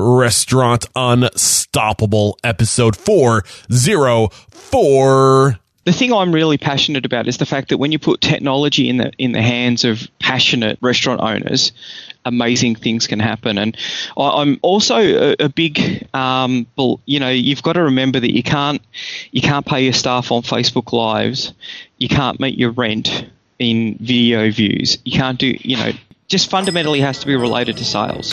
Restaurant Unstoppable, episode 404. The thing I'm really passionate about is the fact that when you put technology in the in the hands of passionate restaurant owners, amazing things can happen. And I, am also a, a big, um, you know, you've got to remember that you can't you can't pay your staff on Facebook Lives, you can't meet your rent in video views, you can't do, you know, just fundamentally has to be related to sales.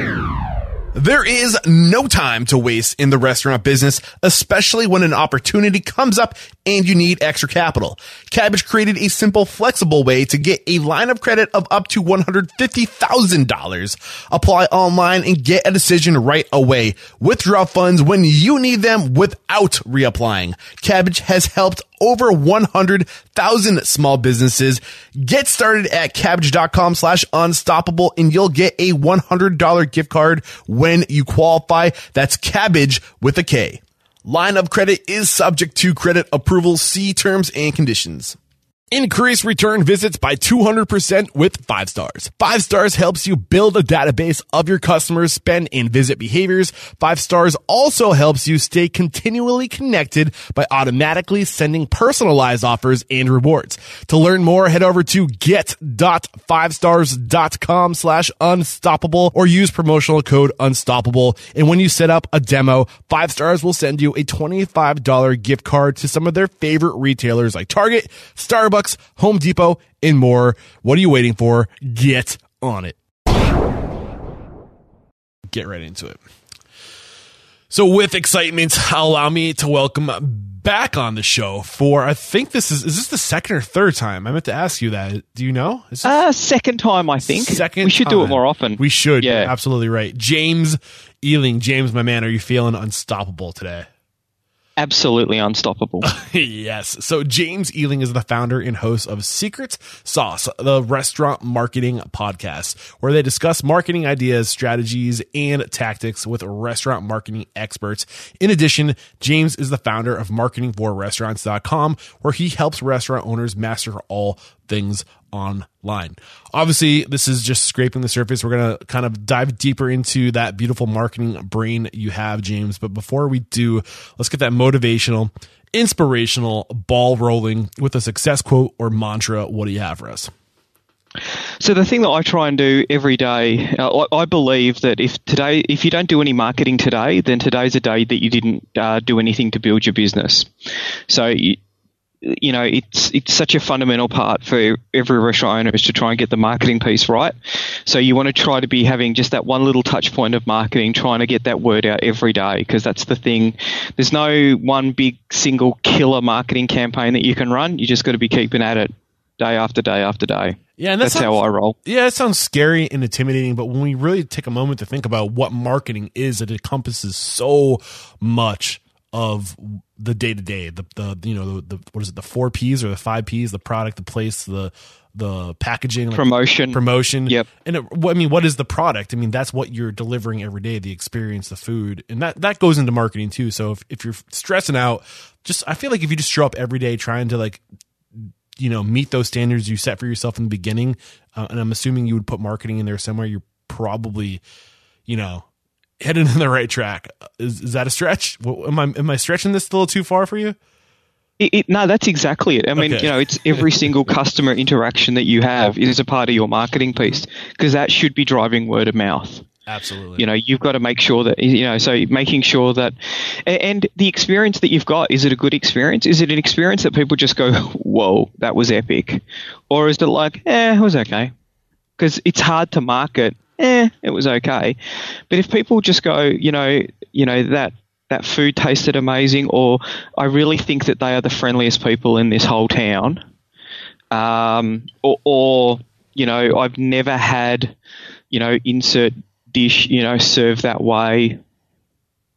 There is no time to waste in the restaurant business, especially when an opportunity comes up and you need extra capital. Kabbage created a simple, flexible way to get a line of credit of up to $150,000. Apply online and get a decision right away. Withdraw funds when you need them without reapplying. Kabbage has helped over 100,000 small businesses. Get started at kabbage.com slash unstoppable and you'll get a $100 gift card when you qualify. That's Kabbage with a K. Line of credit is subject to credit approval. See terms and conditions. Increase return visits by 200% with 5 stars. 5 stars helps you build a database of your customers' spend and visit behaviors. 5 stars also helps you stay continually connected by automatically sending personalized offers and rewards. To learn more, head over to get.5stars.com slash unstoppable or use promotional code unstoppable. And when you set up a demo, 5 stars will send you a $25 gift card to some of their favorite retailers like Target, Starbucks, Starbucks, Home Depot, and more. What are you waiting for? Get on it. Get right into it. So, with excitement, allow me to welcome back on the show for I think this is is this the second or third time? I meant to ask you that. Do you know? Is uh second time I think. Second. We should time. do it more often. We should. Yeah, absolutely right. James Eling, James, my man, are you feeling unstoppable today? Absolutely unstoppable. yes. So James Eling is the founder and host of Secret Sauce, the restaurant marketing podcast, where they discuss marketing ideas, strategies, and tactics with restaurant marketing experts. In addition, James is the founder of marketingforrestaurants.com, where he helps restaurant owners master all things online. Obviously, this is just scraping the surface. We're going to kind of dive deeper into that beautiful marketing brain you have, James. But before we do, let's get that motivational, inspirational ball rolling with a success quote or mantra. What do you have for us? So the thing that I try and do every day, uh, I, believe that if today, if you don't do any marketing today, then today's a day that you didn't uh, do anything to build your business. So you know, it's it's such a fundamental part for every restaurant owner is to try and get the marketing piece right. So you want to try to be having just that one little touch point of marketing, trying to get that word out every day because that's the thing. There's no one big single killer marketing campaign that you can run. You just got to be keeping at it day after day after day. Yeah, and that that's sounds, how I roll. Yeah, it sounds scary and intimidating, but when we really take a moment to think about what marketing is, it encompasses so much of the day to day, the the you know the, the, what is it the four P's or the five P's, the product, the place, the the packaging, like promotion, promotion. Yep. And it, I mean, what is the product? I mean, that's what you're delivering every day, the experience, the food, and that that goes into marketing too. So if if you're stressing out, just I feel like if you just show up every day trying to like you know meet those standards you set for yourself in the beginning, uh, and I'm assuming you would put marketing in there somewhere. You're probably you know headed in the right track. Is, is that a stretch? Am I am I stretching this a little too far for you? It, it, no, that's exactly it. I mean, okay. you know, it's every single customer interaction that you have is a part of your marketing piece because that should be driving word of mouth. Absolutely. You know, you've got to make sure that you know. So making sure that, and the experience that you've got is it a good experience? Is it an experience that people just go, "Whoa, that was epic," or is it like, "Eh, it was okay"? Because it's hard to market eh, it was okay. But if people just go, you know, you know that that food tasted amazing, or I really think that they are the friendliest people in this whole town, um, or, or you know, I've never had, you know, insert dish, you know, served that way,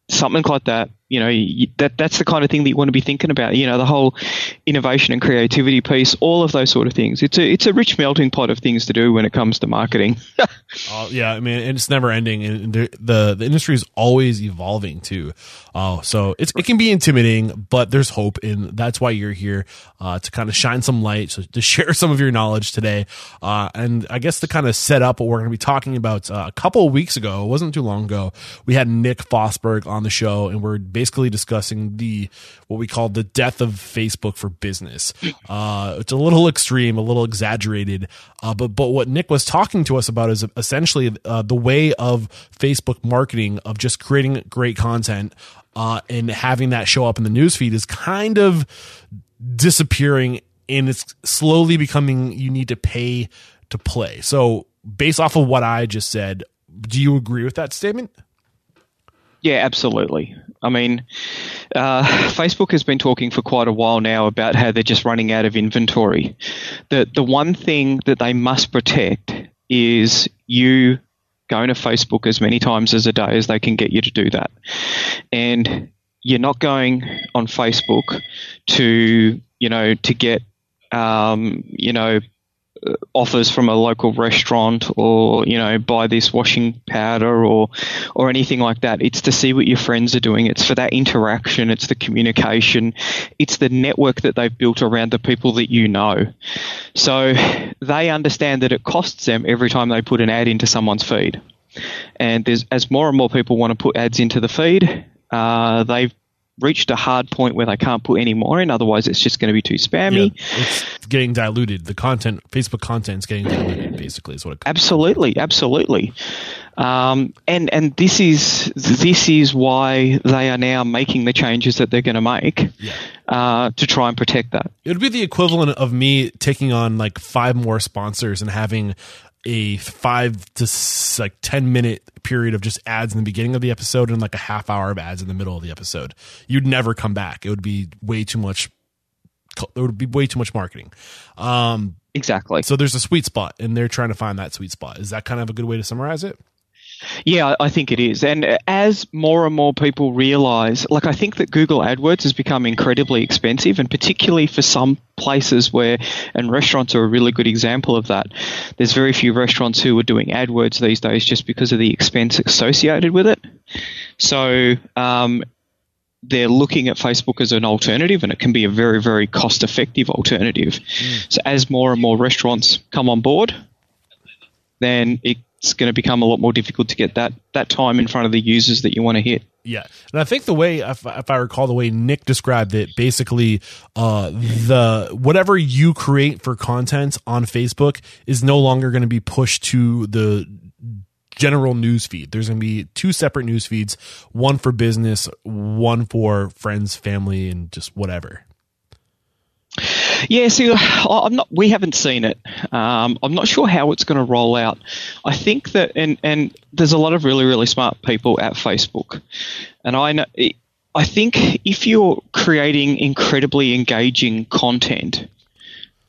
something like that. You know that that's the kind of thing that you want to be thinking about. You know, the whole innovation and creativity piece, all of those sort of things. It's a it's a rich melting pot of things to do when it comes to marketing. uh, yeah, I mean, it's never ending, and the the, the industry is always evolving too. Uh, so it's it can be intimidating, but there's hope, and that's why you're here uh, to kind of shine some light, so to share some of your knowledge today, uh, and I guess to kind of set up what we're going to be talking about. Uh, a couple of weeks ago, it wasn't too long ago, we had Nick Fosberg on the show, and we're basically discussing the what we call the death of Facebook for business. Uh, it's a little extreme, a little exaggerated, uh, but but what Nick was talking to us about is essentially uh, the way of Facebook marketing of just creating great content uh, and having that show up in the newsfeed is kind of disappearing, and it's slowly becoming you need to pay to play. So based off of what I just said, do you agree with that statement? Yeah, absolutely. I mean, uh, Facebook has been talking for quite a while now about how they're just running out of inventory. The the one thing that they must protect is you going to Facebook as many times as a day as they can get you to do that, and you're not going on Facebook to you know to get um, you know offers from a local restaurant or you know buy this washing powder or or anything like that. It's to see what your friends are doing. It's for that interaction. It's the communication. It's the network that they've built around the people that you know. So they understand that it costs them every time they put an ad into someone's feed. And as more and more people want to put ads into the feed uh, they've reached a hard point where they can't put any more in. Otherwise, it's just going to be too spammy. Yeah, it's getting diluted. The content, Facebook content, is getting diluted. Basically, is what it. Absolutely, absolutely. Um, and and this is this is why they are now making the changes that they're going to make yeah. uh, to try and protect that. It would be the equivalent of me taking on like five more sponsors and having a five to like 10 minute period of just ads in the beginning of the episode and like a half hour of ads in the middle of the episode. You'd never come back. It would be way too much. It would be way too much marketing. Um, exactly. So there's a sweet spot and they're trying to find that sweet spot. Is that kind of a good way to summarize it? Yeah, I think it is. And as more and more people realize, like I think that Google AdWords has become incredibly expensive, and particularly for some places where, and restaurants are a really good example of that. There's very few restaurants who are doing AdWords these days just because of the expense associated with it. So, um, they're looking at Facebook as an alternative, and it can be a very, very cost effective alternative. Mm. So, as more and more restaurants come on board, then it it's going to become a lot more difficult to get that that time in front of the users that you want to hit. Yeah, and I think the way, if, if I recall, the way Nick described it, basically, uh, the whatever you create for content on Facebook is no longer going to be pushed to the general news feed. There's going to be two separate news feeds, one for business, one for friends, family, and just whatever. Yeah, see, I'm not. We haven't seen it. Um, I'm not sure how it's going to roll out. I think that, and and there's a lot of really really smart people at Facebook, and I know. I think if you're creating incredibly engaging content,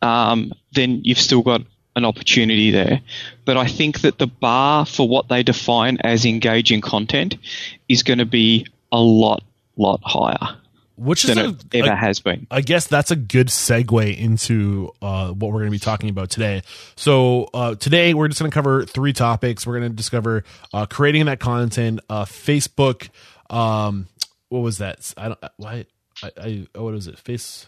um, then you've still got an opportunity there. But I think that the bar for what they define as engaging content is going to be a lot, lot higher which is a, ever has been. I guess that's a good segue into uh, what we're going to be talking about today. So uh, today we're just going to cover three topics. We're going to discover uh, creating that content, uh, Facebook. Um, what was that? I don't. Why? I, I what was it? Face.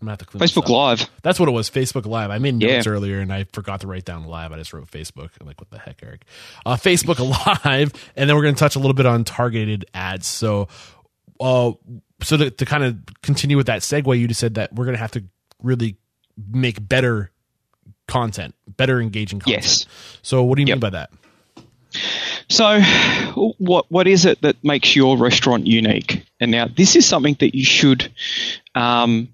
I'm gonna have to clean Facebook Live. That's what it was. Facebook Live. I made notes yeah. earlier and I forgot to write down live. I just wrote Facebook. I'm like, what the heck, Eric? Uh, Facebook Live, and then we're going to touch a little bit on targeted ads. So, uh, so to, to kind of continue with that segue, you just said that we're going to have to really make better content, better engaging content. Yes. So what do you yep. mean by that? So, what what is it that makes your restaurant unique? And now, this is something that you should um,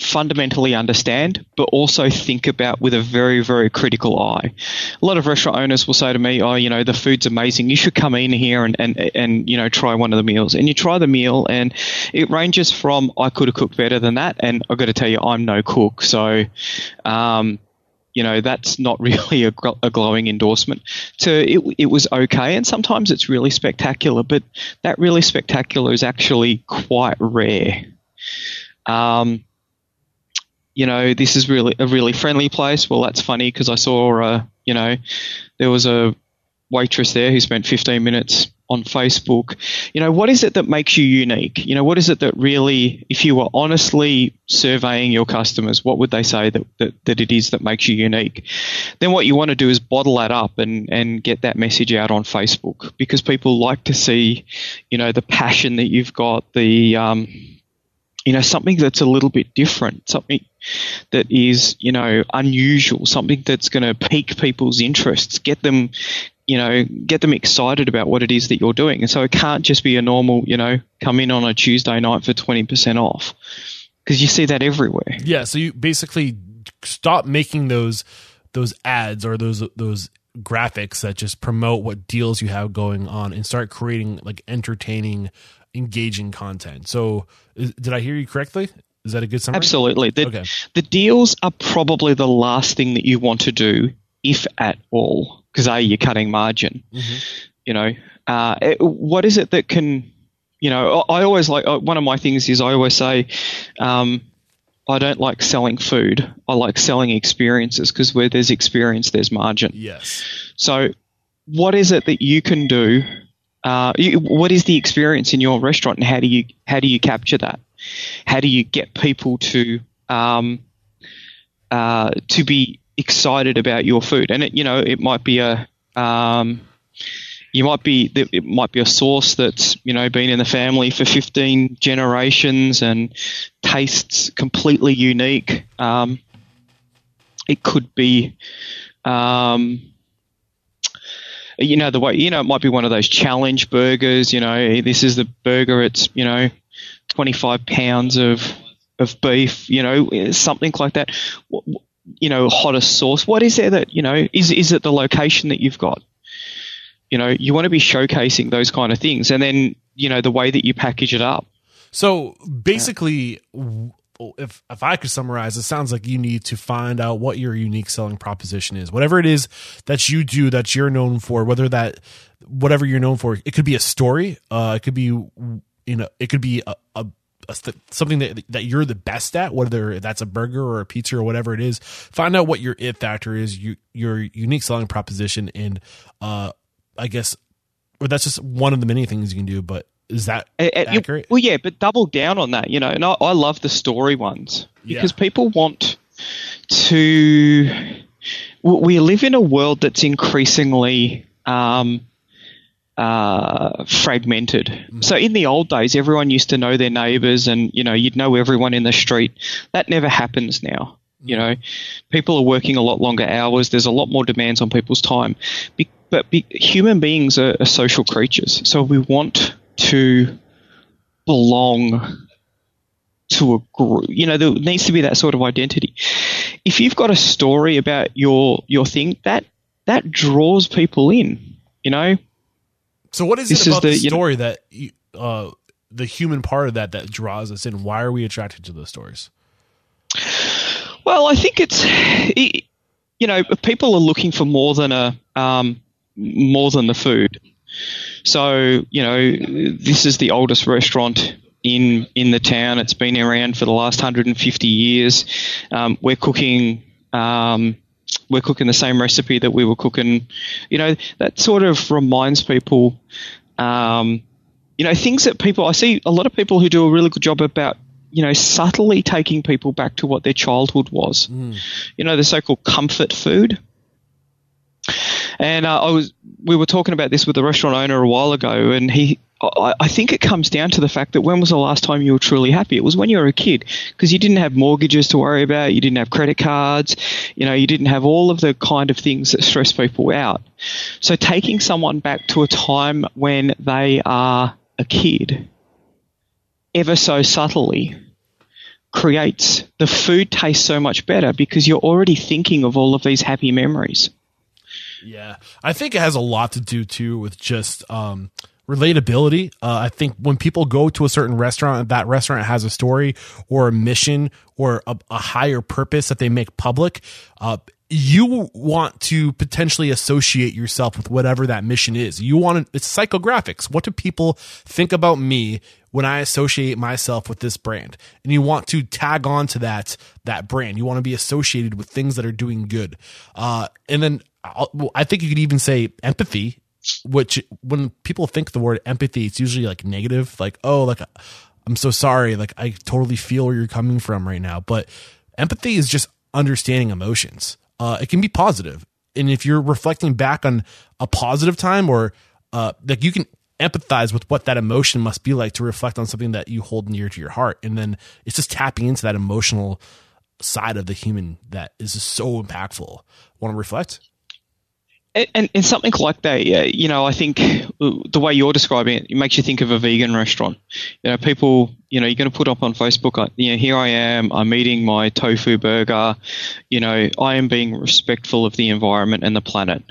fundamentally understand, but also think about with a very, very critical eye. A lot of restaurant owners will say to me, "Oh, you know, the food's amazing. You should come in here and and and you know try one of the meals." And you try the meal, and it ranges from I could have cooked better than that, and I've got to tell you, I'm no cook, so. Um, you know that's not really a, a glowing endorsement. So it it was okay, and sometimes it's really spectacular, but that really spectacular is actually quite rare. Um, you know, this is really a really friendly place. Well, that's funny because I saw, uh, you know, there was a waitress there who spent 15 minutes on Facebook. You know, what is it that makes you unique? You know, what is it that really, if you were honestly surveying your customers, what would they say that, that, that it is that makes you unique? Then what you want to do is bottle that up and, and get that message out on Facebook because people like to see, you know, the passion that you've got, the, um, you know, something that's a little bit different, something that is, you know, unusual, something that's going to pique people's interests, get them, you know, get them excited about what it is that you're doing. And so it can't just be a normal, you know, come in on a Tuesday night for 20% off because you see that everywhere. Yeah. So you basically stop making those, those ads or those, those graphics that just promote what deals you have going on and start creating like entertaining, engaging content. So is, did I hear you correctly? Is that a good summary? Absolutely. The, okay. the deals are probably the last thing that you want to do, if at all, because A, you're cutting margin. Mm-hmm. You know, uh, it, what is it that can, you know, I always like, uh, one of my things is I always say, um, I don't like selling food. I like selling experiences because where there's experience, there's margin. Yes. So, what is it that you can do? Uh, what is the experience in your restaurant, and how do you how do you capture that? How do you get people to um, uh, to be excited about your food? And it, you know, it might be a um, you might be it might be a sauce that's you know been in the family for 15 generations and tastes completely unique. Um, it could be. Um, you know the way you know it might be one of those challenge burgers you know this is the burger it's you know 25 pounds of of beef, you know, something like that. You know, hottest sauce. What is there that you know? Is is it the location that you've got? You know, you want to be showcasing those kind of things, and then you know the way that you package it up. So basically, if if I could summarize, it sounds like you need to find out what your unique selling proposition is. Whatever it is that you do that you're known for, whether that whatever you're known for, it could be a story, uh, it could be you know it could be a, a, something that that you're the best at whether that's a burger or a pizza or whatever it is find out what your it factor is you, your unique selling proposition and uh i guess or that's just one of the many things you can do but is that uh, accurate? Well, yeah, but double down on that, you know. And I, I love the story ones because yeah. people want to. We live in a world that's increasingly um, uh, fragmented. Mm-hmm. So in the old days, everyone used to know their neighbours, and you know you'd know everyone in the street. That never happens now. You know, people are working a lot longer hours. There's a lot more demands on people's time. Be- but be- human beings are, are social creatures, so we want to belong to a group. You know, there needs to be that sort of identity. If you've got a story about your your thing, that that draws people in. You know, so what is this it about is the, the story know, that uh, the human part of that that draws us in? Why are we attracted to those stories? Well, I think it's you know people are looking for more than a um, more than the food. So you know this is the oldest restaurant in in the town. It's been around for the last 150 years. Um, we're cooking. Um, we're cooking the same recipe that we were cooking. You know, that sort of reminds people, um, you know, things that people, I see a lot of people who do a really good job about, you know, subtly taking people back to what their childhood was. Mm. You know, the so called comfort food. And uh, I was, we were talking about this with the restaurant owner a while ago, and he, I, I think it comes down to the fact that when was the last time you were truly happy? It was when you were a kid because you didn't have mortgages to worry about, you didn't have credit cards, you know, you didn't have all of the kind of things that stress people out. So taking someone back to a time when they are a kid, ever so subtly, creates the food tastes so much better because you're already thinking of all of these happy memories. Yeah, I think it has a lot to do too with just um, relatability. Uh, I think when people go to a certain restaurant, that restaurant has a story or a mission or a, a higher purpose that they make public. Uh, you want to potentially associate yourself with whatever that mission is. You want to, it's psychographics. What do people think about me when I associate myself with this brand? And you want to tag on to that, that brand. You want to be associated with things that are doing good. Uh, and then I think you could even say empathy, which when people think the word empathy, it's usually like negative, like, oh, like, I'm so sorry. Like, I totally feel where you're coming from right now. But empathy is just understanding emotions uh, it can be positive. And if you're reflecting back on a positive time or uh, like you can empathize with what that emotion must be like to reflect on something that you hold near to your heart. And then it's just tapping into that emotional side of the human that is so impactful. Want to reflect? And, and, something like that, yeah, you know, I think the way you're describing it, it makes you think of a vegan restaurant. You know, people, you know, you're going to put up on Facebook, uh, you know, here I am, I'm eating my tofu burger. You know, I am being respectful of the environment and the planet.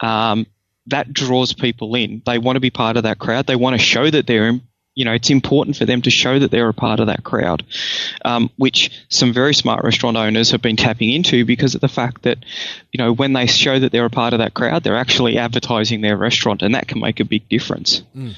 Um, that draws people in. They want to be part of that crowd. They want to show that they're you know, it's important for them to show that they're a part of that crowd, um, which some very smart restaurant owners have been tapping into because of the fact that, you know, when they show that they're a part of that crowd, they're actually advertising their restaurant, and that can make a big difference mm.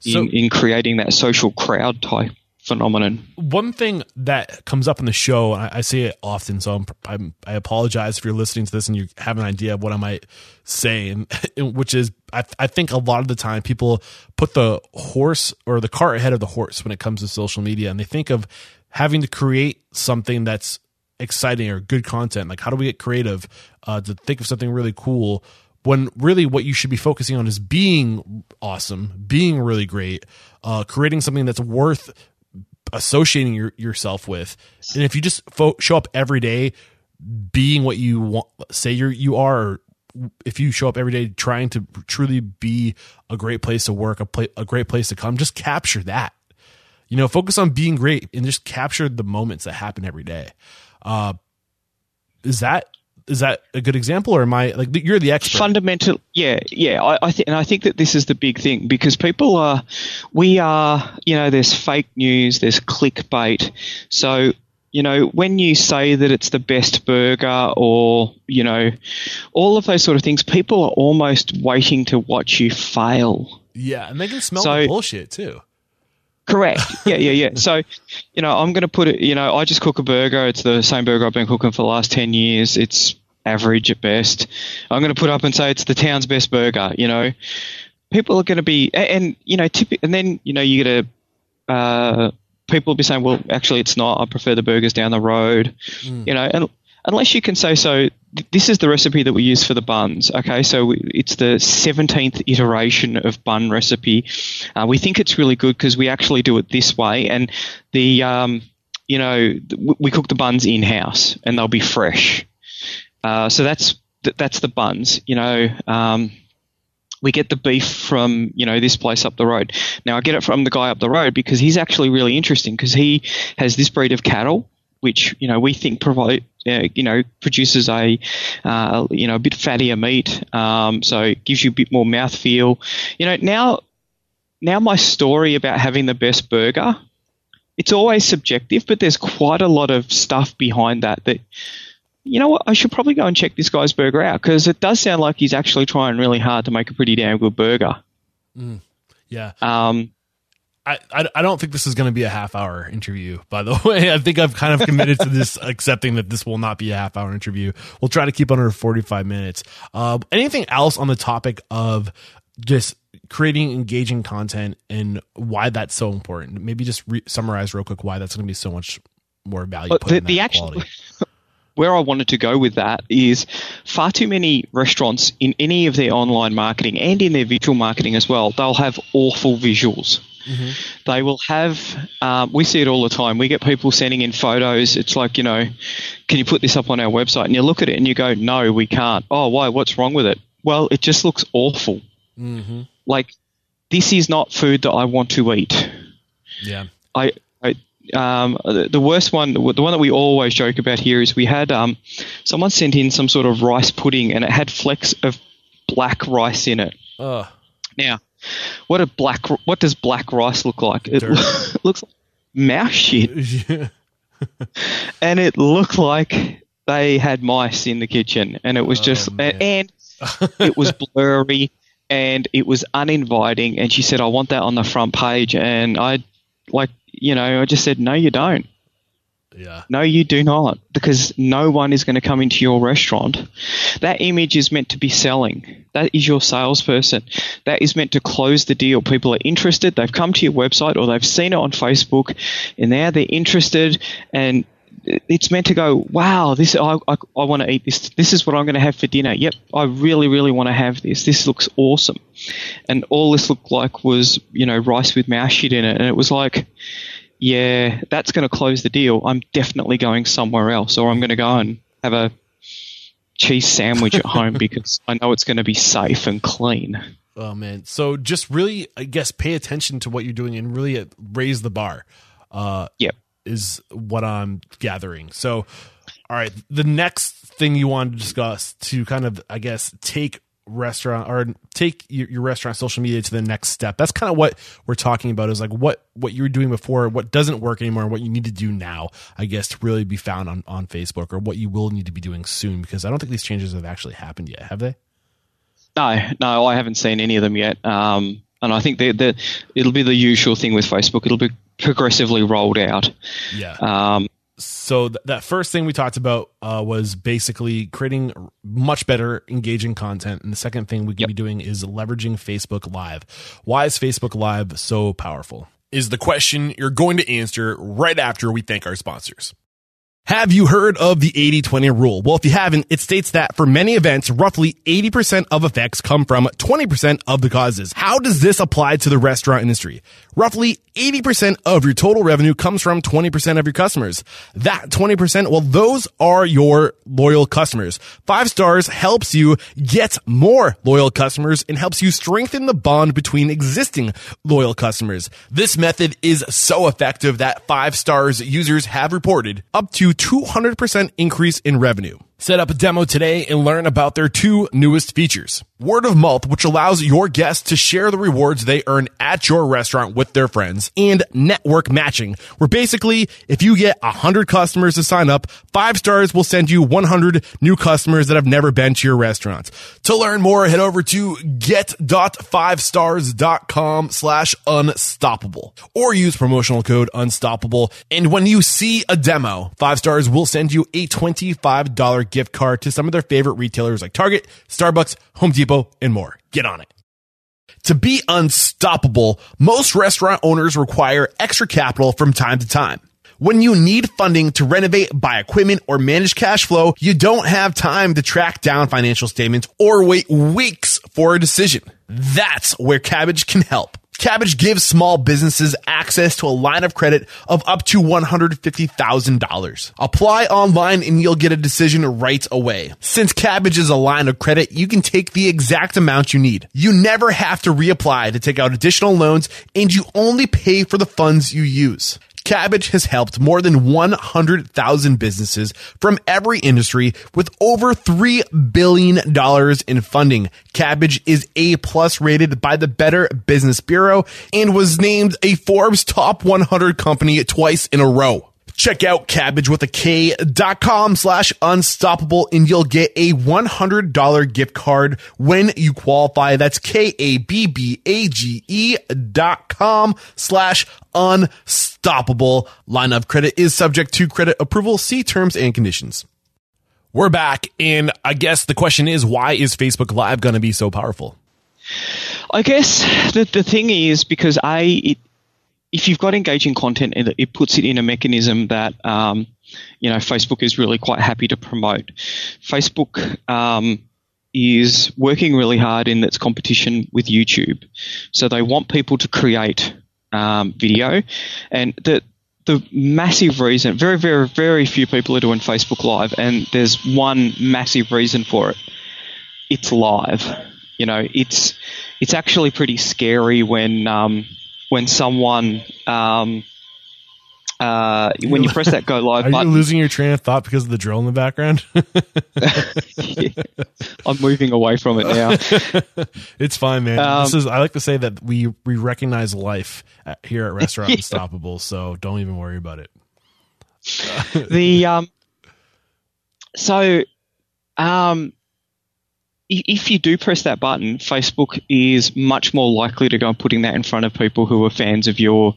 so, in, in creating that social crowd type phenomenon. One thing that comes up in the show, I, I say it often, so I'm, I'm, i apologize if you're listening to this and you have an idea of what I might say, and, which is I, I think a lot of the time people put the horse or the cart ahead of the horse when it comes to social media, and they think of having to create something that's exciting or good content. Like, how do we get creative uh, to think of something really cool? when really what you should be focusing on is being awesome, being really great, uh, creating something that's worth associating your, yourself with. And if you just fo- show up every day being what you want, say you're, you are, if you show up every day trying to truly be a great place to work, a, pla- a great place to come, just capture that. You know, focus on being great and just capture the moments that happen every day. Uh, is that is that a good example or am I like you're the expert? Fundamental, yeah, yeah. I, I think, and I think that this is the big thing because people are, we are, you know, there's fake news, there's clickbait. So, you know, when you say that it's the best burger or, you know, all of those sort of things, people are almost waiting to watch you fail. Yeah, and they can smell so, the bullshit too. Correct. Yeah, yeah, yeah. So, you know, I'm going to put it, you know, I just cook a burger. It's the same burger I've been cooking for the last 10 years. It's average at best. I'm going to put up and say it's the town's best burger, you know. People are going to be, and, and you know, tip, and then, you know, you get a, uh, people will be saying, well, actually, it's not. I prefer the burgers down the road, mm. you know, and unless you can say so this is the recipe that we use for the buns okay? So it's the 17th iteration of bun recipe. Uh, we think it's really good because we actually do it this way and the um, you know we cook the buns in house and they'll be fresh. Uh, so that's that's the buns you know um, we get the beef from you know this place up the road. Now I get it from the guy up the road because he's actually really interesting because he has this breed of cattle which you know we think provide uh, you know produces a uh, you know a bit fattier meat, um, so it gives you a bit more mouth feel. You know now now my story about having the best burger, it's always subjective, but there's quite a lot of stuff behind that that. You know what? I should probably go and check this guy's burger out because it does sound like he's actually trying really hard to make a pretty damn good burger. Mm, yeah. Um, I, I, don't think this is going to be a half hour interview, by the way. I think I've kind of committed to this, accepting that this will not be a half hour interview. We'll try to keep under 45 minutes. Uh, anything else on the topic of just creating engaging content and why that's so important? Maybe just re- summarize real quick why that's going to be so much more value. the, the actual, where I wanted to go with that is far too many restaurants in any of their online marketing and in their visual marketing as well, they'll have awful visuals Mm-hmm. They will have, um, we see it all the time. We get people sending in photos. It's like, you know, can you put this up on our website? And you look at it and you go, no, we can't. Oh, why? What's wrong with it? Well, it just looks awful. Mm-hmm. Like, this is not food that I want to eat. Yeah. I, I um, the worst one, the one that we always joke about here is we had um, someone sent in some sort of rice pudding and it had flecks of black rice in it. Uh. Now, what a black what does black rice look like? It looks like mouse shit. and it looked like they had mice in the kitchen, and it was oh, just Oh, and it was blurry and it was uninviting. And she said, "I want that on the front page," and I like you know I just said, "No, you don't." Yeah. No, you do not, because no one is going to come into your restaurant. That image is meant to be selling. That is your salesperson. That is meant to close the deal. People are interested. They've come to your website or they've seen it on Facebook, and now they're interested. And it's meant to go. Wow, this I, I, I want to eat this. This is what I'm going to have for dinner. Yep, I really, really want to have this. This looks awesome. And all this looked like was you know rice with mouse shit in it, and it was like yeah, that's going to close the deal. I'm definitely going somewhere else, or I'm going to go and have a cheese sandwich at home because I know it's going to be safe and clean. Oh man. So just really, I guess, pay attention to what you're doing and really uh, raise the bar. Uh, Yep. is what I'm gathering. So, all right, the next thing you want to discuss to kind of, I guess, take restaurant or take your, your restaurant social media to the next step. That's kind of what we're talking about. Is like what what you were doing before, what doesn't work anymore, and what you need to do now. I guess to really be found on on Facebook, or what you will need to be doing soon, because I don't think these changes have actually happened yet. Have they? No, no, I haven't seen any of them yet. Um, and I think that it'll be the usual thing with Facebook. It'll be progressively rolled out. Yeah. Um, so th- that first thing we talked about uh, was basically creating much better engaging content. And the second thing we can Yep. be doing is leveraging facebook live. Why is facebook live so powerful? Is the question you're going to answer right after we thank our sponsors have you heard of the 80-20 rule? Well, if you haven't, it states that for many events, roughly 80% of effects come from 20% of the causes. How does this apply to the restaurant industry? Roughly 80% of your total revenue comes from 20% of your customers. That 20%, well, those are your loyal customers. Five stars helps you get more loyal customers and helps you strengthen the bond between existing loyal customers. This method is so effective that five stars users have reported up to 200% increase in revenue. Set up a demo today and learn about their two newest features. Word of mouth, which allows your guests to share the rewards they earn at your restaurant with their friends, and network matching, where basically, if you get 100 customers to sign up, five stars will send you 100 new customers that have never been to your restaurant. To learn more, head over to get.5stars.com slash unstoppable or use promotional code unstoppable. And when you see a demo, five stars will send you a $25 gift card to some of their favorite retailers like Target, Starbucks, Home Depot, and more. Get on it. To be unstoppable, most restaurant owners require extra capital from time to time. When you need funding to renovate, buy equipment, or manage cash flow, you don't have time to track down financial statements or wait weeks for a decision. That's where Kabbage can help. Kabbage gives small businesses access to a line of credit of up to $150,000. Apply online and you'll get a decision right away. Since Kabbage is a line of credit, you can take the exact amount you need. You never have to reapply to take out additional loans and you only pay for the funds you use. Kabbage has helped more than 100,000 businesses from every industry with over $3 billion in funding. Kabbage is A plus rated by the Better Business Bureau and was named a Forbes top 100 company twice in a row. Check out Kabbage with a K dot com slash unstoppable and you'll get a $100 gift card when you qualify. That's K-A-B-B-A-G-E dot com slash unstoppable. Line of credit is subject to credit approval. See terms and conditions. We're back. And I guess the question is, why is Facebook Live going to be so powerful? I guess the, the thing is because I, it, if you've got engaging content, it, it puts it in a mechanism that um, you know Facebook is really quite happy to promote. Facebook um, is working really hard in its competition with YouTube, so they want people to create um, video, and the the massive reason, very very very few people are doing Facebook Live, and there's one massive reason for it. It's live. You know, it's it's actually pretty scary when um, when someone um, uh, when you press that go live Are button. you losing your train of thought because of the drill in the background? I'm moving away from it now. it's fine, man. Um, this is. I like to say that we we recognize life at, here at Restaurant Unstoppable, so don't even worry about it. the um, so, um, if you do press that button, Facebook is much more likely to go and putting that in front of people who are fans of your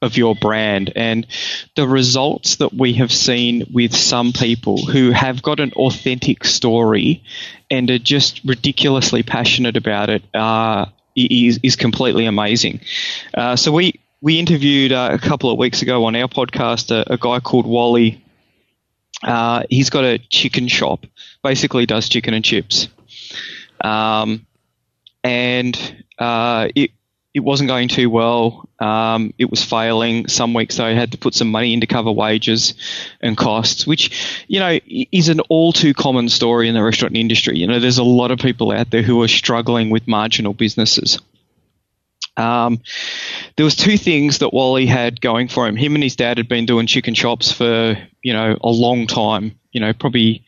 of your brand. And the results that we have seen with some people who have got an authentic story and are just ridiculously passionate about it uh, is is completely amazing. Uh, so we we interviewed uh, a couple of weeks ago on our podcast a, a guy called Wally. Uh, he's got a chicken shop, basically does chicken and chips. Um, and uh, it it wasn't going too well. Um, it was failing. Some weeks they had to put some money in to cover wages and costs, which you know is an all too common story in the restaurant industry. You know, there's a lot of people out there who are struggling with marginal businesses. Um, there was two things that Wally had going for him. Him and his dad had been doing chicken chops for you know a long time. You know, probably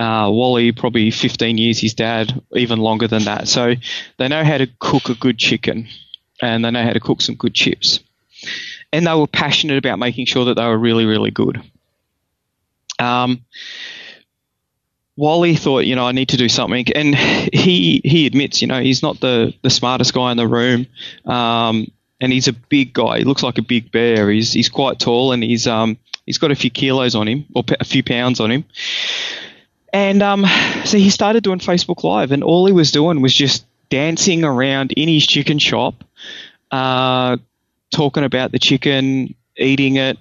uh, Wally probably 15 years, his dad even longer than that. So they know how to cook a good chicken and they know how to cook some good chips. And they were passionate about making sure that they were really, really good. Um, Wally thought, you know, I need to do something, and he he admits, you know, he's not the the smartest guy in the room, um, and he's a big guy. He looks like a big bear. He's he's quite tall, and he's um he's got a few kilos on him or a few pounds on him. And um, so he started doing Facebook Live, and all he was doing was just dancing around in his chicken shop, uh, talking about the chicken, eating it,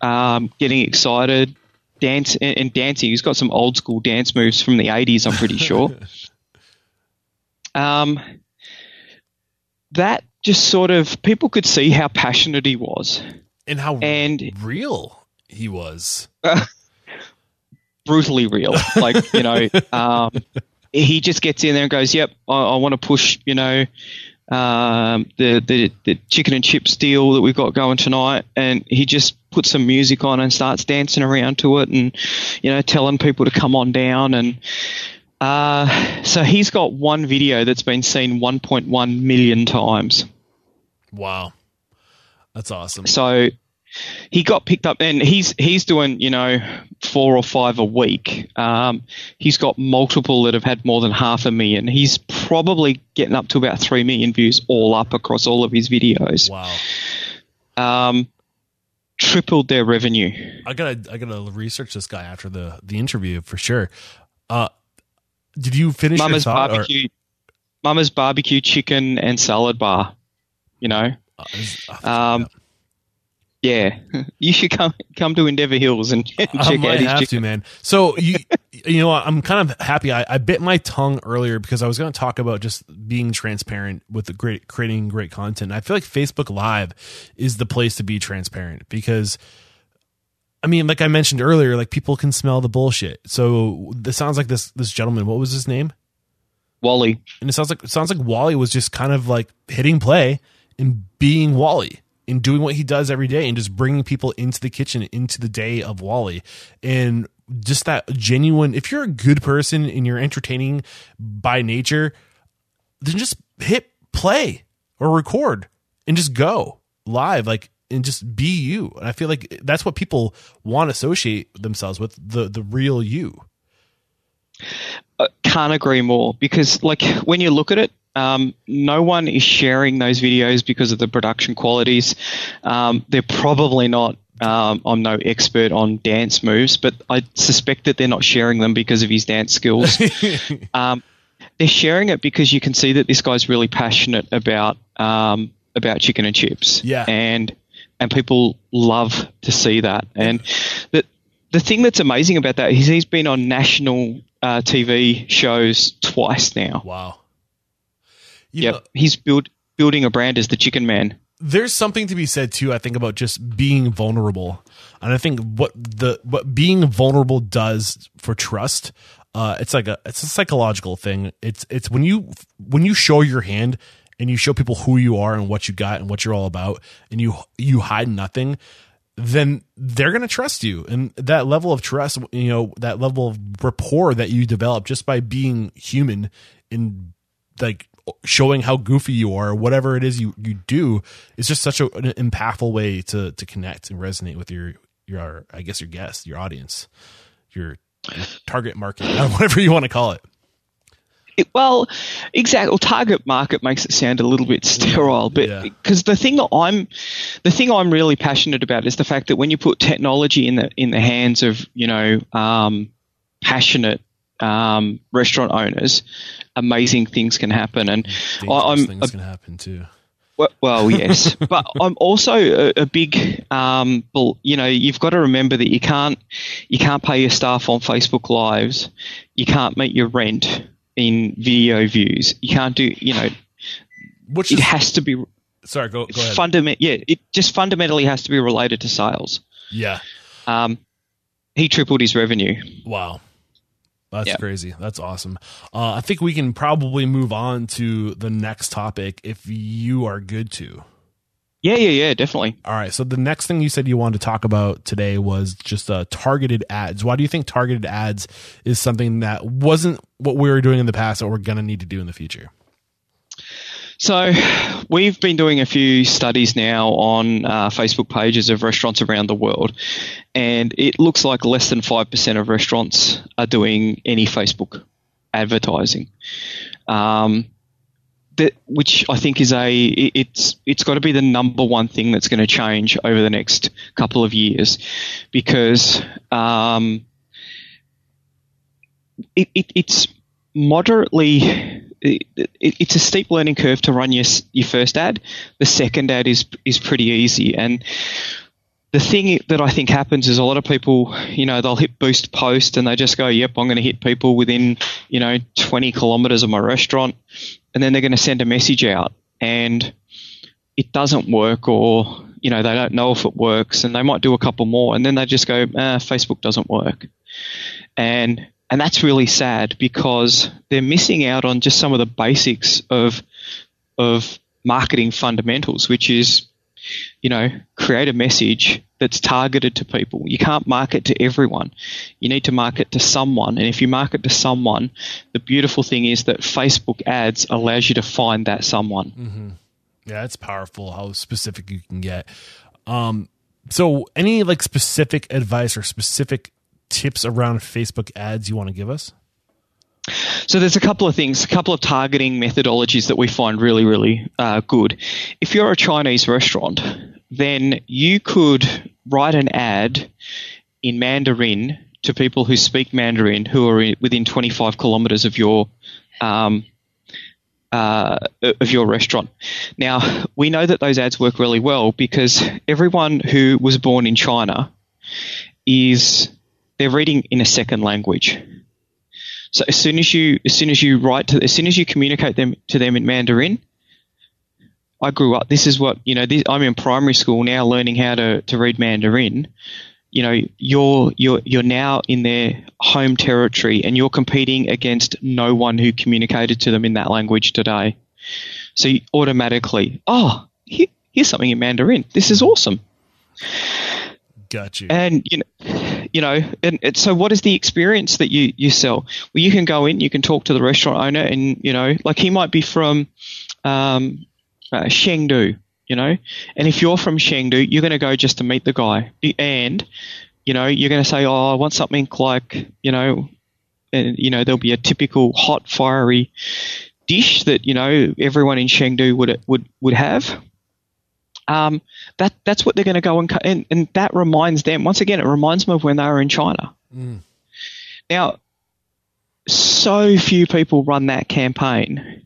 um, getting excited, dance and, dancing. He's got some old school dance moves from the '80s, I'm pretty sure. um, that just sort of people could see how passionate he was, and how and real he was. Uh, brutally real. Like you know, um, he just gets in there and goes, "Yep, I, I want to push." You know, um, the, the the chicken and chips deal that we've got going tonight, and he just puts some music on and starts dancing around to it, and you know, telling people to come on down and. Uh, so he's got one video that's been seen 1.1 million times. Wow, that's awesome. So he got picked up, and he's he's doing you know four or five a week. Um, he's got multiple that have had more than half a million. He's probably getting up to about three million views all up across all of his videos. Wow. Um, tripled their revenue. I gotta I gotta research this guy after the the interview for sure. Uh, did you finish Mama's your thought, barbecue? Or? Mama's barbecue chicken and salad bar. You know. Uh, um, yeah, you should come come to Endeavour Hills and, and check I might out his have chicken. to, man. So you you know I'm kind of happy. I, I bit my tongue earlier because I was going to talk about just being transparent with the great creating great content. I feel like Facebook Live is the place to be transparent because. I mean, like I mentioned earlier, like people can smell the bullshit. So this sounds like this this gentleman. What was his name? Wally. And it sounds like it sounds like Wally was just kind of like hitting play and being Wally in doing what he does every day and just bringing people into the kitchen, into the day of Wally. And just that genuine, if you're a good person and you're entertaining by nature, then just hit play or record and just go live. Like, and just be you. And I feel like that's what people want to associate themselves with the, the real you. Can't agree more because like when you look at it um, no one is sharing those videos because of the production qualities. Um, they're probably not. Um, I'm no expert on dance moves, but I suspect that they're not sharing them because of his dance skills. Um, they're sharing it because you can see that this guy's really passionate about um, about chicken and chips. Yeah, and and people love to see that. And the the thing that's amazing about that is he's been on national uh, TV shows twice now. Wow. Yeah, he's build, building a brand as the Chicken Man. There's something to be said too. I think about just being vulnerable, and I think what the what being vulnerable does for trust. Uh, it's like a it's a psychological thing. It's it's when you when you show your hand and you show people who you are and what you got and what you're all about, and you you hide nothing then they're going to trust you and that level of trust you know that level of rapport that you develop just by being human and like showing how goofy you are, whatever it is you, you do, is just such a, an impactful way to to connect and resonate with your your I guess your guest, your audience, your target market, whatever you want to call it. It, well, exactly. Well, target market makes it sound a little bit sterile, but because yeah. the thing that I'm, the thing I'm really passionate about is the fact that when you put technology in the in the hands of you know um, passionate um, restaurant owners, amazing things can happen, and I, am things a, can happen too. Well, well yes, but I'm also a, a big, um, you know, you've got to remember that you can't, you can't pay your staff on Facebook Lives, you can't meet your rent in video views. You can't do, you know, Which it is, has to be. Sorry, go, go ahead. Fundament, yeah, it just fundamentally has to be related to sales. Yeah. Um, he tripled his revenue. Wow. That's crazy. That's awesome. Uh, I think we can probably move on to the next topic if you are good to. Yeah, yeah, yeah, definitely. All right. So the next thing you said you wanted to talk about today was just uh, targeted ads. Why do you think targeted ads is something that wasn't what we were doing in the past that we're going to need to do in the future? So, we've been doing a few studies now on uh, Facebook pages of restaurants around the world, and it looks like less than 5% of restaurants are doing any Facebook advertising. Um, that, which I think is a it's it's got to be the number one thing that's going to change over the next couple of years, because um, it, it, it's moderately it, it's a steep learning curve to run your your first ad. The second ad is is pretty easy, and the thing that I think happens is a lot of people, you know, they'll hit boost post and they just go, "Yep, I'm going to hit people within, you know, 20 kilometers of my restaurant," and then they're going to send a message out, and it doesn't work, or you know, they don't know if it works, and they might do a couple more, and then they just go, ah, "Facebook doesn't work," and and that's really sad because they're missing out on just some of the basics of of marketing fundamentals, which is you know, create a message that's targeted to people. You can't market to everyone. You need to market to someone. And if you market to someone, the beautiful thing is that Facebook ads allows you to find that someone. Mm-hmm. Yeah, it's powerful how specific you can get. Um, so any like specific advice or specific tips around Facebook ads you want to give us? So there's a couple of things, a couple of targeting methodologies that we find really, really uh, good. If you're a Chinese restaurant, then you could write an ad in Mandarin to people who speak Mandarin who are within 25 kilometers of your um, uh, of your restaurant. Now we know that those ads work really well because everyone who was born in China is they're reading in a second language. So as soon as you as soon as you write to as soon as you communicate them to them in Mandarin, I grew up. This is what you know. This, I'm in primary school now, learning how to, to read Mandarin. You know, you're you're you're now in their home territory, and you're competing against no one who communicated to them in that language today. So automatically, oh, here, here's something in Mandarin. This is awesome. Got you. And you know, you know, and, so what is the experience that you you sell? Well, you can go in, you can talk to the restaurant owner, and you know, like he might be from um, uh, Chengdu, you know, and if you're from Chengdu, you're going to go just to meet the guy, and you know, you're going to say, oh, I want something like, you know, and you know, there'll be a typical hot, fiery dish that you know everyone in Chengdu would would would have um, that that's what they're going to go and, and and that reminds them once again. It reminds them of when they were in China. Mm. Now, so few people run that campaign.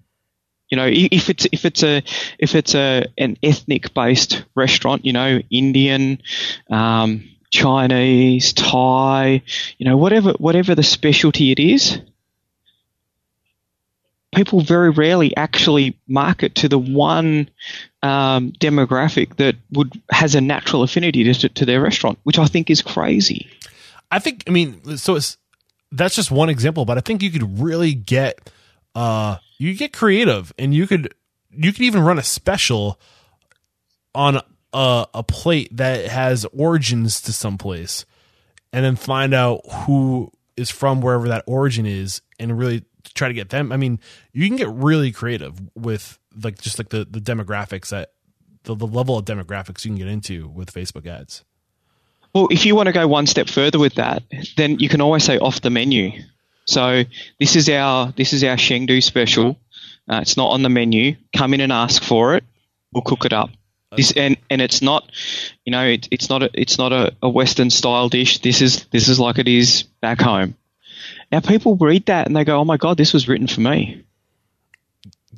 You know, if it's if it's a if it's a an ethnic based restaurant, you know, Indian, um, Chinese, Thai, you know, whatever whatever the specialty it is, people very rarely actually market to the one um, demographic that would has a natural affinity to, to their restaurant, which I think is crazy. I think. I mean, so it's that's just one example, but I think you could really get uh you get creative, and you could you could even run a special on a, a plate that has origins to someplace, and then find out who is from wherever that origin is, and really try to get them. I mean, you can get really creative with like just like the the demographics that the, the level of demographics you can get into with Facebook ads. Well, if you want to go one step further with that, then you can always say off the menu. So this is our this is our Chengdu special. Uh, it's not on the menu. Come in and ask for it. We'll cook it up. This and, and it's not, you know, it, it's not a it's not a, a Western style dish. This is this is like it is back home. Now people read that and they go, "Oh my god, this was written for me."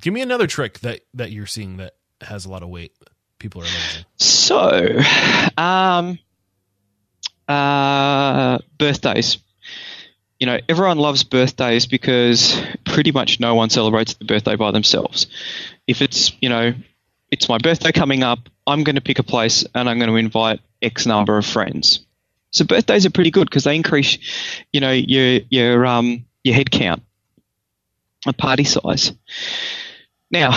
Give me another trick that that you're seeing that has a lot of weight. People are amazing. So, um, uh, birthdays. You know, everyone loves birthdays because pretty much no one celebrates the birthday by themselves. If it's, you know, it's my birthday coming up, I'm going to pick a place and I'm going to invite X number of friends. So birthdays are pretty good because they increase, you know, your your um your head count, a party size. Now,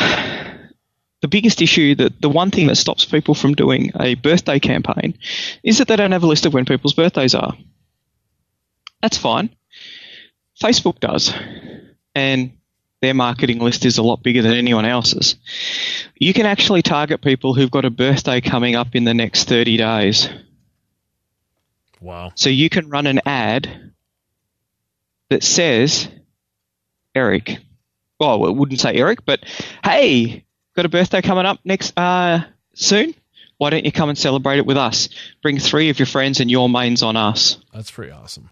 the biggest issue that the one thing that stops people from doing a birthday campaign is that they don't have a list of when people's birthdays are. That's fine. Facebook does. And their marketing list is a lot bigger than anyone else's. You can actually target people who've got a birthday coming up in the next 30 days. Wow. So you can run an ad that says, Eric. Well, it wouldn't say Eric, but hey, got a birthday coming up next uh, soon. Why don't you come and celebrate it with us? Bring three of your friends and your mains on us. That's pretty awesome.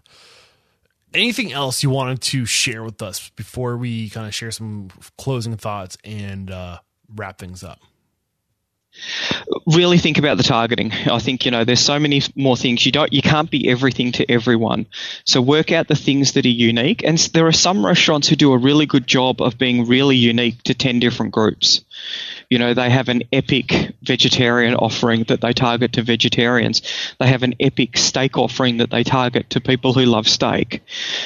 Anything else you wanted to share with us before we kind of share some closing thoughts and uh, wrap things up? Really think about the targeting. I think you know there's so many more things you don't you can't be everything to everyone. So work out the things that are unique. And there are some restaurants who do a really good job of being really unique to 10 different groups. You know, they have an epic vegetarian offering that they target to vegetarians. They have an epic steak offering that they target to people who love steak.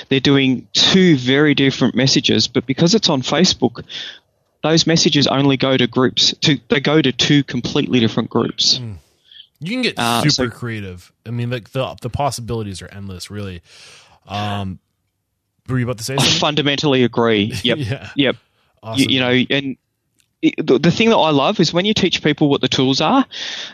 They're doing two very different messages, but because it's on Facebook, those messages only go to groups. To they go to two completely different groups. Mm. You can get uh, super so, creative. I mean, like the the possibilities are endless. Really. Um, were you about to say? Something? I fundamentally agree. Yep. yeah. Yep. Awesome. You, you know, and the, the thing that I love is when you teach people what the tools are,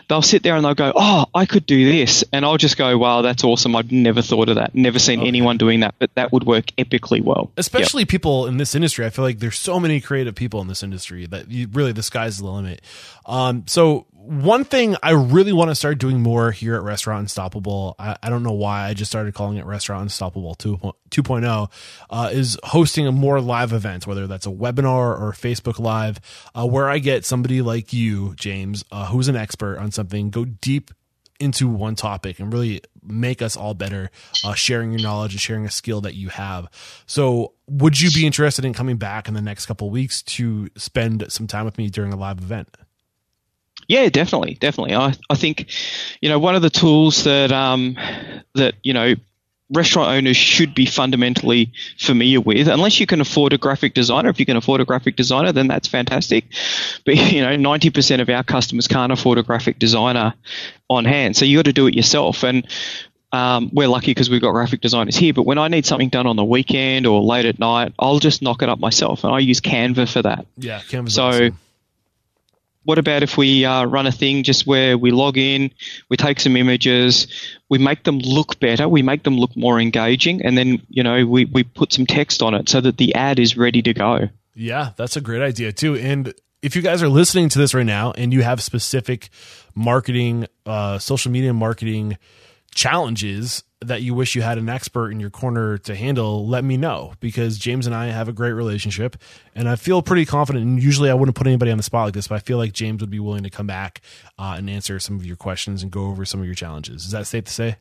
they'll sit there and they'll go, "Oh, I could do this," and I'll just go, "Wow, that's awesome! I've never thought of that. Never seen okay. anyone doing that, but that would work epically well." Especially yep. people in this industry. I feel like there's so many creative people in this industry that you, really the sky's the limit. Um, so one thing I really want to start doing more here at Restaurant Unstoppable, I, I don't know why I just started calling it Restaurant Unstoppable 2, 2.0, uh, is hosting a more live event, whether that's a webinar or Facebook Live, uh, where I get somebody like you, James, uh, who's an expert on something, go deep into one topic and really make us all better, uh, sharing your knowledge and sharing a skill that you have. So, would you be interested in coming back in the next couple weeks to spend some time with me during a live event? Yeah, definitely, definitely. I, I think, you know, one of the tools that um, that you know restaurant owners should be fundamentally familiar with, unless you can afford a graphic designer. If you can afford a graphic designer, then that's fantastic. But you know, ninety percent of our customers can't afford a graphic designer on hand, so you got to do it yourself. And um, we're lucky because we've got graphic designers here. But when I need something done on the weekend or late at night, I'll just knock it up myself, and I use Canva for that. Yeah, Canva. So. Awesome what about if we uh, run a thing just where we log in, we take some images, we make them look better, we make them look more engaging, and then you know we we put some text on it so that the ad is ready to go. Yeah, that's a great idea too. And if you guys are listening to this right now and you have specific marketing, uh, social media marketing challenges that you wish you had an expert in your corner to handle, let me know because James and I have a great relationship and I feel pretty confident. And usually I wouldn't put anybody on the spot like this, but I feel like James would be willing to come back uh, and answer some of your questions and go over some of your challenges. Is that safe to say?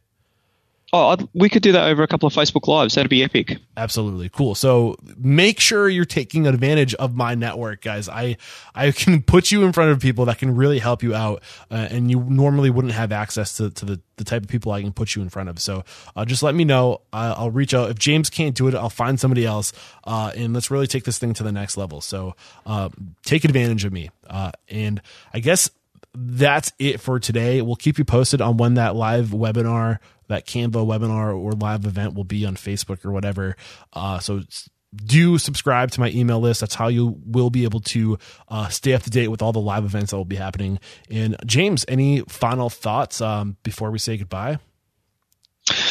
Oh, I'd, we could do that over a couple of Facebook Lives. That'd be epic. Absolutely cool. So make sure you're taking advantage of my network, guys. I I can put you in front of people that can really help you out, uh, and you normally wouldn't have access to, to the, the type of people I can put you in front of. So uh, just let me know. I'll reach out. If James can't do it, I'll find somebody else, uh, and let's really take this thing to the next level. So uh, take advantage of me. Uh, and I guess that's it for today. We'll keep you posted on when that live webinar that Canva webinar or live event will be on Facebook or whatever. Uh, so do subscribe to my email list. That's how you will be able to uh, stay up to date with all the live events that will be happening. And James, any final thoughts um, before we say goodbye?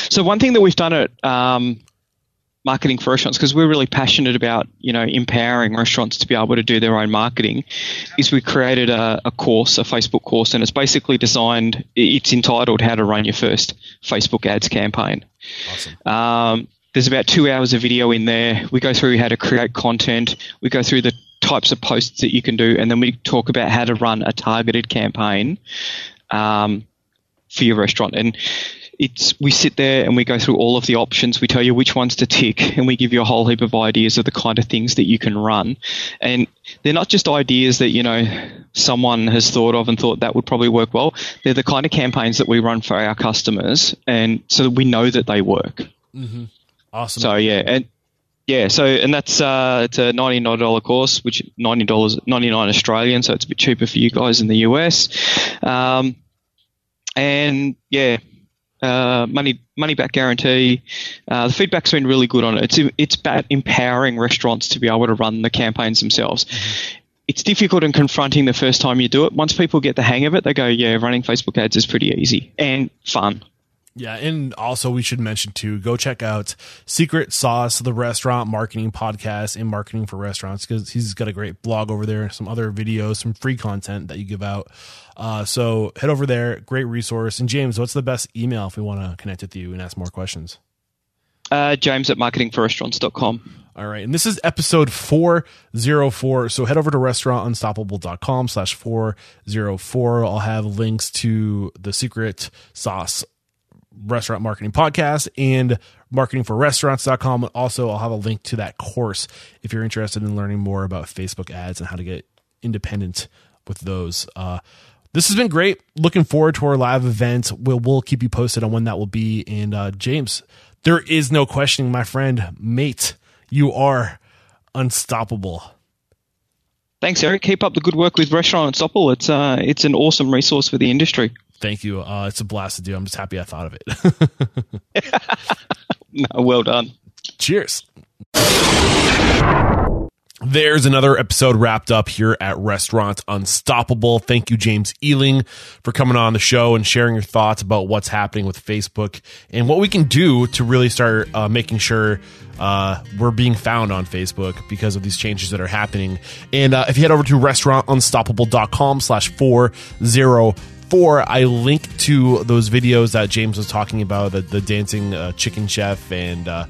So one thing that we've done at um, marketing for restaurants because we're really passionate about you know empowering restaurants to be able to do their own marketing is we created a, a, course a facebook course and it's basically designed it's entitled how to run your first facebook ads campaign. Awesome. Um, there's about two hours of video in there. We go through how to create content. We go through the types of posts that you can do and then we talk about how to run a targeted campaign um, for your restaurant. And it's we sit there and we go through all of the options. We tell you which ones to tick, and we give you a whole heap of ideas of the kind of things that you can run. And they're not just ideas that you know someone has thought of and thought that would probably work well. They're the kind of campaigns that we run for our customers, and so that we know that they work. Mm-hmm. Awesome. So yeah, and yeah, so and that's uh, it's a ninety nine dollar course, which ninety dollars ninety nine Australian, so it's a bit cheaper for you guys in the US. Um, and yeah, uh, money money back guarantee. Uh, the feedback's been really good on it. It's it's about empowering restaurants to be able to run the campaigns themselves. Mm-hmm. It's difficult and confronting the first time you do it. Once people get the hang of it, they go, "Yeah, running Facebook ads is pretty easy and fun." Yeah, and also we should mention too, go check out Secret Sauce, the restaurant marketing podcast and marketing for restaurants, because he's got a great blog over there, some other videos, some free content that you give out. Uh, so head over there, great resource. And James, what's the best email if we want to connect with you and ask more questions? Uh, James at marketingforrestaurants.com. All right. And this is episode 404. So head over to restaurantunstoppable.com slash 404. I'll have links to the secret sauce restaurant marketing podcast and marketingforrestaurants.com. Also, I'll have a link to that course if you're interested in learning more about Facebook ads and how to get independent with those. Uh, this has been great. Looking forward to our live event. We'll, we'll keep you posted on when that will be. And uh, James, there is no questioning, my friend, mate, you are unstoppable. Thanks, Eric. Keep up the good work with Restaurant Unstoppable. It's uh, it's an awesome resource for the industry. Thank you. Uh, it's a blast to do. I'm just happy I thought of it. no, well done. Cheers. There's another episode wrapped up here at Restaurant Unstoppable. Thank you, James Eling, for coming on the show and sharing your thoughts about what's happening with Facebook and what we can do to really start uh, making sure uh, we're being found on Facebook because of these changes that are happening. And uh, if you head over to restaurantunstoppable.com slash 404, I link to those videos that James was talking about, the, the dancing uh, chicken chef and uh,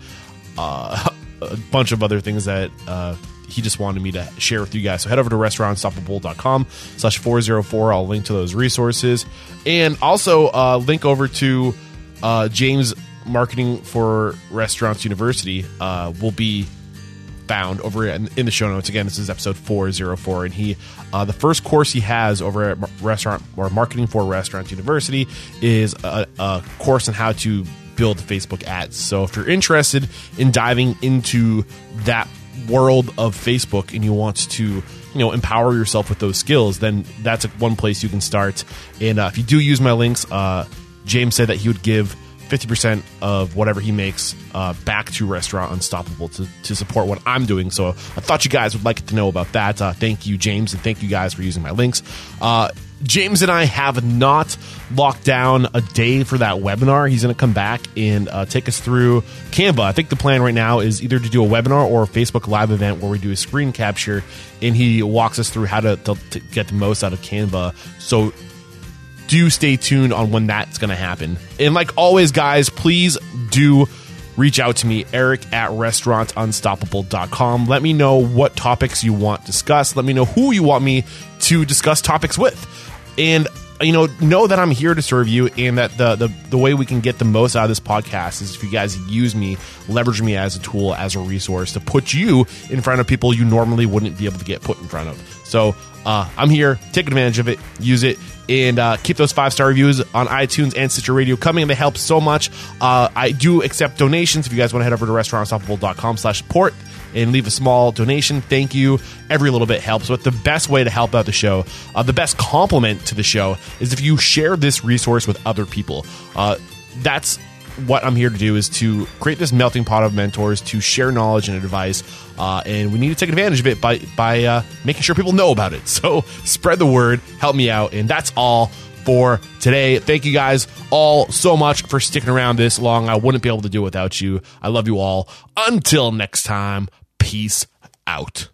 uh, a bunch of other things that uh, he just wanted me to share with you guys. So head over to restaurantunstoppable.com slash 404. I'll link to those resources. And also uh, link over to uh, James Marketing for Restaurants University uh, will be found over in, in, the show notes. Again, this is episode 404. And he, uh, the first course he has over at Restaurant or Marketing for Restaurants University is a, a course on how to build Facebook ads. So if you're interested in diving into that world of Facebook and you want to you know empower yourself with those skills, then that's one place you can start. And uh, if you do use my links, uh, James said that he would give 50% of whatever he makes uh, back to Restaurant Unstoppable to, to support what I'm doing. So I thought you guys would like to know about that. Uh, thank you, James, and thank you guys for using my links. Uh, James and I have not locked down a day for that webinar. He's going to come back and uh, take us through Canva. I think the plan right now is either to do a webinar or a Facebook Live event where we do a screen capture and he walks us through how to, to, to get the most out of Canva. So do stay tuned on when that's going to happen. And like always, guys, please do reach out to me, Eric at restaurantunstoppable.com. Let me know what topics you want discussed. Let me know who you want me to discuss topics with. And you know, know that I'm here to serve you and that the, the the way we can get the most out of this podcast is if you guys use me, leverage me as a tool, as a resource to put you in front of people you normally wouldn't be able to get put in front of. So uh, I'm here, take advantage of it, use it, and uh, keep those five star reviews on iTunes and Stitcher Radio coming. They help so much. Uh, I do accept donations if you guys want to head over to restaurantunstoppable.com slash support and leave a small donation. Thank you. Every little bit helps. But the best way to help out the show, uh, the best compliment to the show, is if you share this resource with other people. Uh, that's what I'm here to do is to create this melting pot of mentors to share knowledge and advice, uh, and we need to take advantage of it by by uh, making sure people know about it. So spread the word, help me out, and that's all for today. Thank you guys all so much for sticking around this long. I wouldn't be able to do it without you. I love you all. Until next time, peace out.